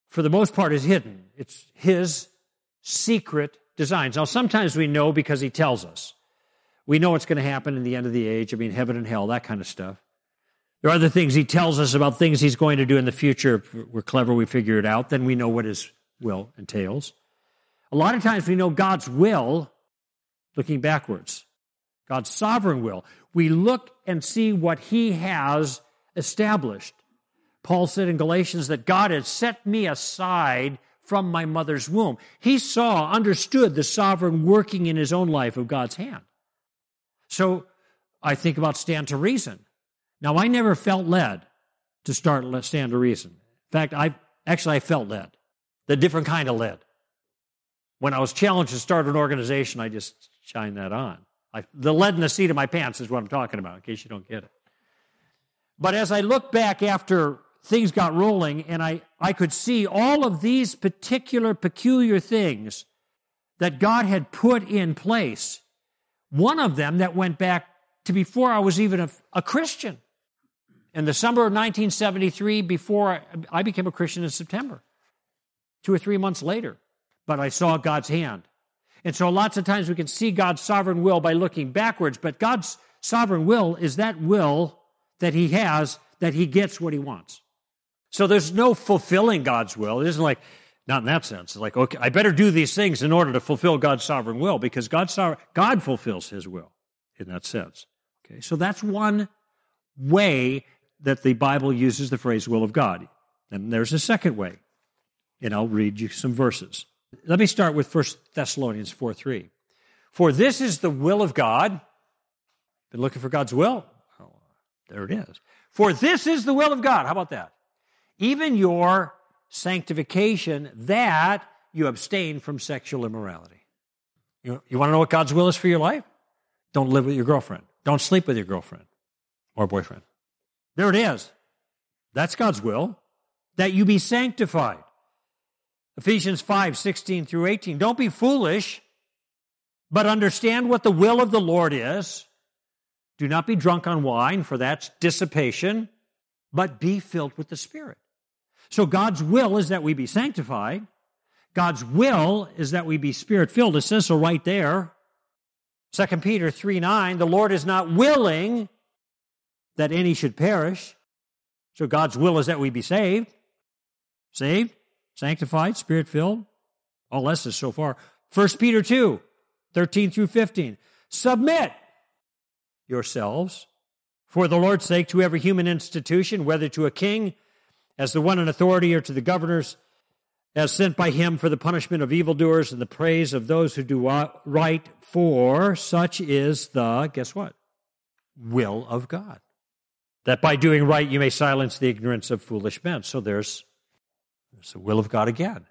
for the most part, is hidden. It's His secret designs. Now, sometimes we know because He tells us. We know what's going to happen in the end of the age. I mean, heaven and hell, that kind of stuff. There are other things he tells us about things he's going to do in the future. If we're clever, we figure it out. Then we know what his will entails. A lot of times we know God's will looking backwards, God's sovereign will. We look and see what he has established. Paul said in Galatians that God had set me aside from my mother's womb. He saw, understood the sovereign working in his own life of God's hand. So I think about Stand to Reason. Now, I never felt led to start Stand to Reason. In fact, I actually I felt led, the different kind of led. When I was challenged to start an organization, I just shined that on. I, the lead in the seat of my pants is what I'm talking about, in case you don't get it. But as I look back after things got rolling and I, I could see all of these particular peculiar things that God had put in place one of them that went back to before I was even a, a Christian. In the summer of 1973, before I, I became a Christian in September, two or three months later, but I saw God's hand. And so lots of times we can see God's sovereign will by looking backwards, but God's sovereign will is that will that He has that He gets what He wants. So there's no fulfilling God's will. It isn't like, not in that sense. It's like, okay, I better do these things in order to fulfill God's sovereign will because God, God fulfills his will in that sense. Okay, so that's one way that the Bible uses the phrase will of God. And there's a second way. And I'll read you some verses. Let me start with 1 Thessalonians 4 3. For this is the will of God. Been looking for God's will? Oh, there it is. For this is the will of God. How about that? Even your sanctification that you abstain from sexual immorality. You, you want to know what God's will is for your life? Don't live with your girlfriend. Don't sleep with your girlfriend or boyfriend. There it is. That's God's will, that you be sanctified. Ephesians 5 16 through 18. Don't be foolish, but understand what the will of the Lord is. Do not be drunk on wine, for that's dissipation, but be filled with the Spirit. So God's will is that we be sanctified. God's will is that we be spirit filled. It says so right there. 2 Peter 3 9, the Lord is not willing that any should perish. So God's will is that we be saved. Saved, sanctified, spirit filled. All lessons so far. 1 Peter 2 13 through 15. Submit yourselves for the Lord's sake to every human institution, whether to a king as the one in authority or to the governors as sent by him for the punishment of evildoers and the praise of those who do right, for such is the, guess what? Will of God. That by doing right you may silence the ignorance of foolish men. So there's, there's the will of God again.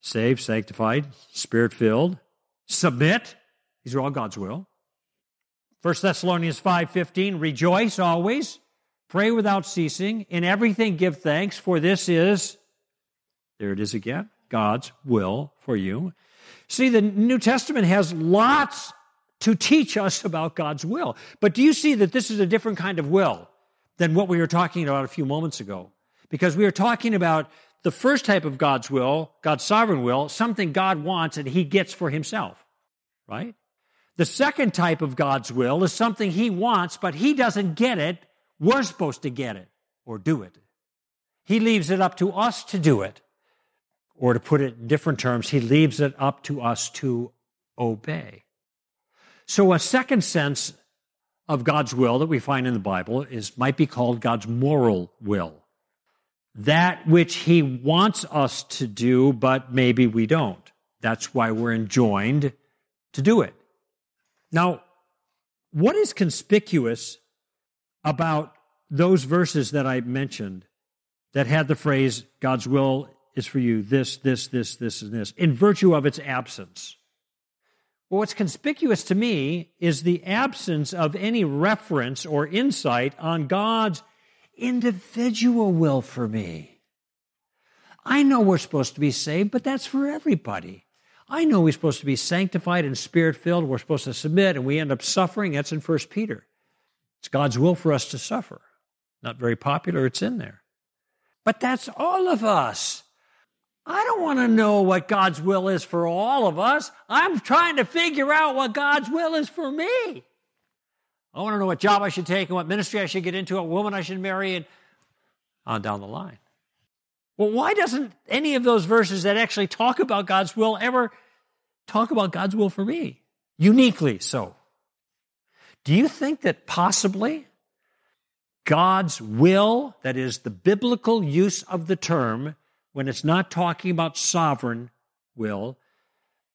Saved, sanctified, spirit filled, submit. These are all God's will. 1 Thessalonians 5:15 rejoice always pray without ceasing in everything give thanks for this is there it is again God's will for you. See the New Testament has lots to teach us about God's will. But do you see that this is a different kind of will than what we were talking about a few moments ago? Because we are talking about the first type of God's will, God's sovereign will, something God wants and he gets for himself, right? The second type of God's will is something he wants, but he doesn't get it. We're supposed to get it or do it. He leaves it up to us to do it. Or to put it in different terms, he leaves it up to us to obey. So a second sense of God's will that we find in the Bible is might be called God's moral will that which he wants us to do, but maybe we don't. That's why we're enjoined to do it. Now, what is conspicuous about those verses that I mentioned that had the phrase, God's will is for you, this, this, this, this, and this, in virtue of its absence? Well, what's conspicuous to me is the absence of any reference or insight on God's individual will for me. I know we're supposed to be saved, but that's for everybody. I know we're supposed to be sanctified and spirit filled. We're supposed to submit, and we end up suffering. That's in First Peter. It's God's will for us to suffer. Not very popular, it's in there. But that's all of us. I don't want to know what God's will is for all of us. I'm trying to figure out what God's will is for me. I want to know what job I should take and what ministry I should get into, what woman I should marry, and on down the line. Well, why doesn't any of those verses that actually talk about God's will ever talk about God's will for me? Uniquely so. Do you think that possibly God's will, that is the biblical use of the term, when it's not talking about sovereign will,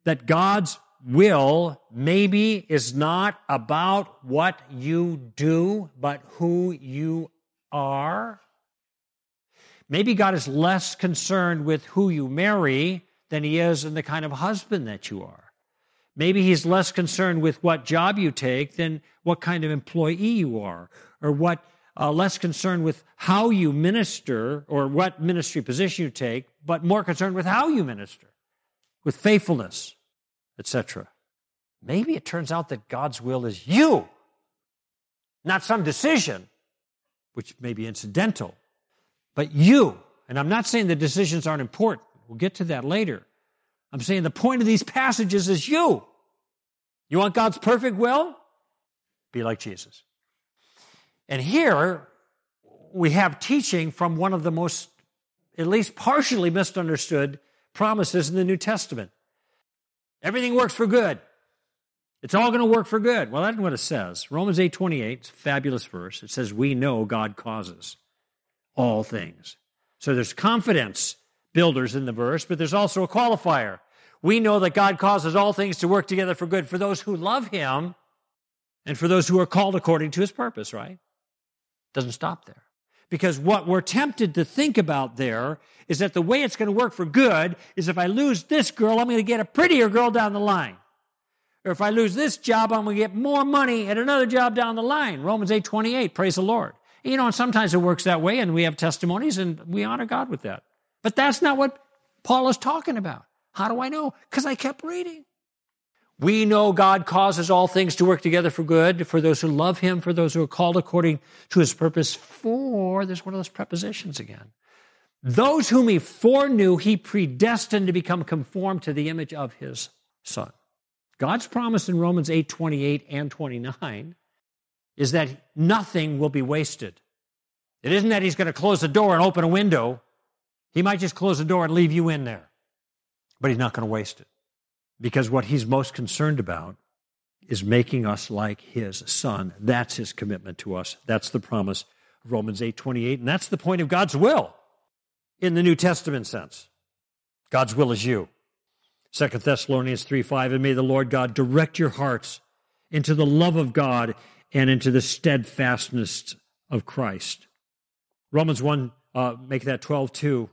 that God's will maybe is not about what you do, but who you are. Maybe God is less concerned with who you marry than he is in the kind of husband that you are. Maybe he's less concerned with what job you take than what kind of employee you are, or what uh, less concerned with how you minister or what ministry position you take, but more concerned with how you minister, with faithfulness, etc. Maybe it turns out that God's will is you, not some decision, which may be incidental, but you. And I'm not saying the decisions aren't important. We'll get to that later. I'm saying the point of these passages is you. You want God's perfect will? Be like Jesus. And here we have teaching from one of the most, at least partially misunderstood promises in the New Testament. Everything works for good. It's all going to work for good. Well, that's what it says. Romans 8 28, it's a fabulous verse. It says, We know God causes all things. So there's confidence builders in the verse, but there's also a qualifier. We know that God causes all things to work together for good for those who love Him and for those who are called according to His purpose, right? Doesn't stop there. Because what we're tempted to think about there is that the way it's going to work for good is if I lose this girl, I'm going to get a prettier girl down the line. Or if I lose this job, I'm going to get more money at another job down the line. Romans 8 28, praise the Lord. You know, and sometimes it works that way, and we have testimonies, and we honor God with that. But that's not what Paul is talking about. How do I know? Because I kept reading. We know God causes all things to work together for good for those who love Him, for those who are called according to His purpose. For, there's one of those prepositions again. Those whom He foreknew, He predestined to become conformed to the image of His Son. God's promise in Romans 8 28 and 29 is that nothing will be wasted. It isn't that He's going to close the door and open a window. He might just close the door and leave you in there, but He's not going to waste it because what he's most concerned about is making us like his son. That's his commitment to us. That's the promise of Romans 8 28. And that's the point of God's will in the New Testament sense. God's will is you. 2 Thessalonians 3 5. And may the Lord God direct your hearts into the love of God and into the steadfastness of Christ. Romans 1, uh, make that 12 2.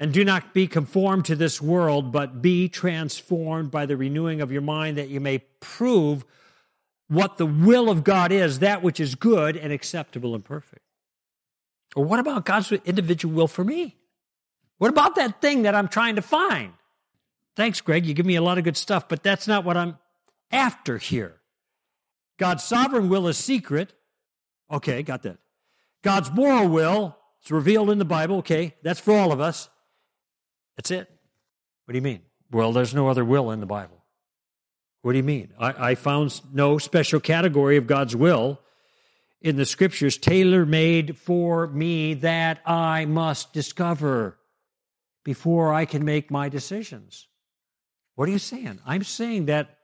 And do not be conformed to this world, but be transformed by the renewing of your mind that you may prove what the will of God is, that which is good and acceptable and perfect. Or what about God's individual will for me? What about that thing that I'm trying to find? Thanks, Greg. You give me a lot of good stuff, but that's not what I'm after here. God's sovereign will is secret. Okay, got that. God's moral will is revealed in the Bible. Okay, that's for all of us. That's it. What do you mean? Well, there's no other will in the Bible. What do you mean? I, I found no special category of God's will in the scriptures tailor made for me that I must discover before I can make my decisions. What are you saying? I'm saying that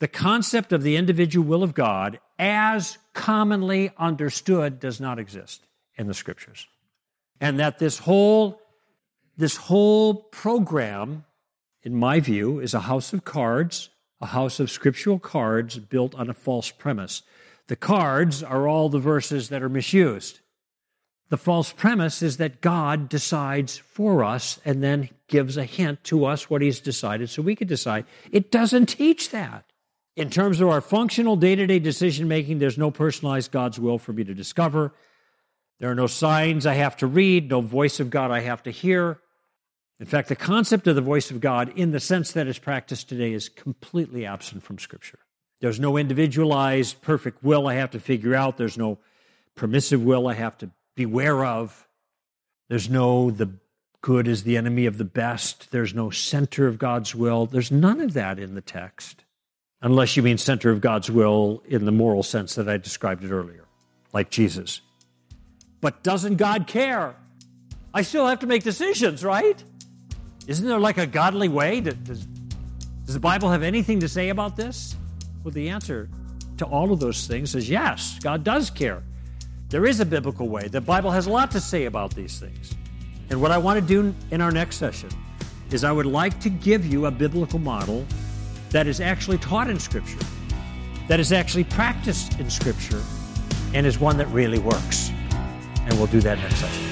the concept of the individual will of God, as commonly understood, does not exist in the scriptures. And that this whole this whole program, in my view, is a house of cards, a house of scriptural cards built on a false premise. The cards are all the verses that are misused. The false premise is that God decides for us and then gives a hint to us what He's decided so we can decide. It doesn't teach that. In terms of our functional day to day decision making, there's no personalized God's will for me to discover. There are no signs I have to read, no voice of God I have to hear. In fact, the concept of the voice of God, in the sense that it's practiced today, is completely absent from Scripture. There's no individualized, perfect will I have to figure out. There's no permissive will I have to beware of. There's no the good is the enemy of the best. There's no center of God's will. There's none of that in the text, unless you mean center of God's will in the moral sense that I described it earlier, like Jesus. But doesn't God care? I still have to make decisions, right? Isn't there like a godly way? Does, does the Bible have anything to say about this? Well, the answer to all of those things is yes, God does care. There is a biblical way. The Bible has a lot to say about these things. And what I want to do in our next session is I would like to give you a biblical model that is actually taught in Scripture, that is actually practiced in Scripture, and is one that really works. And we'll do that next session.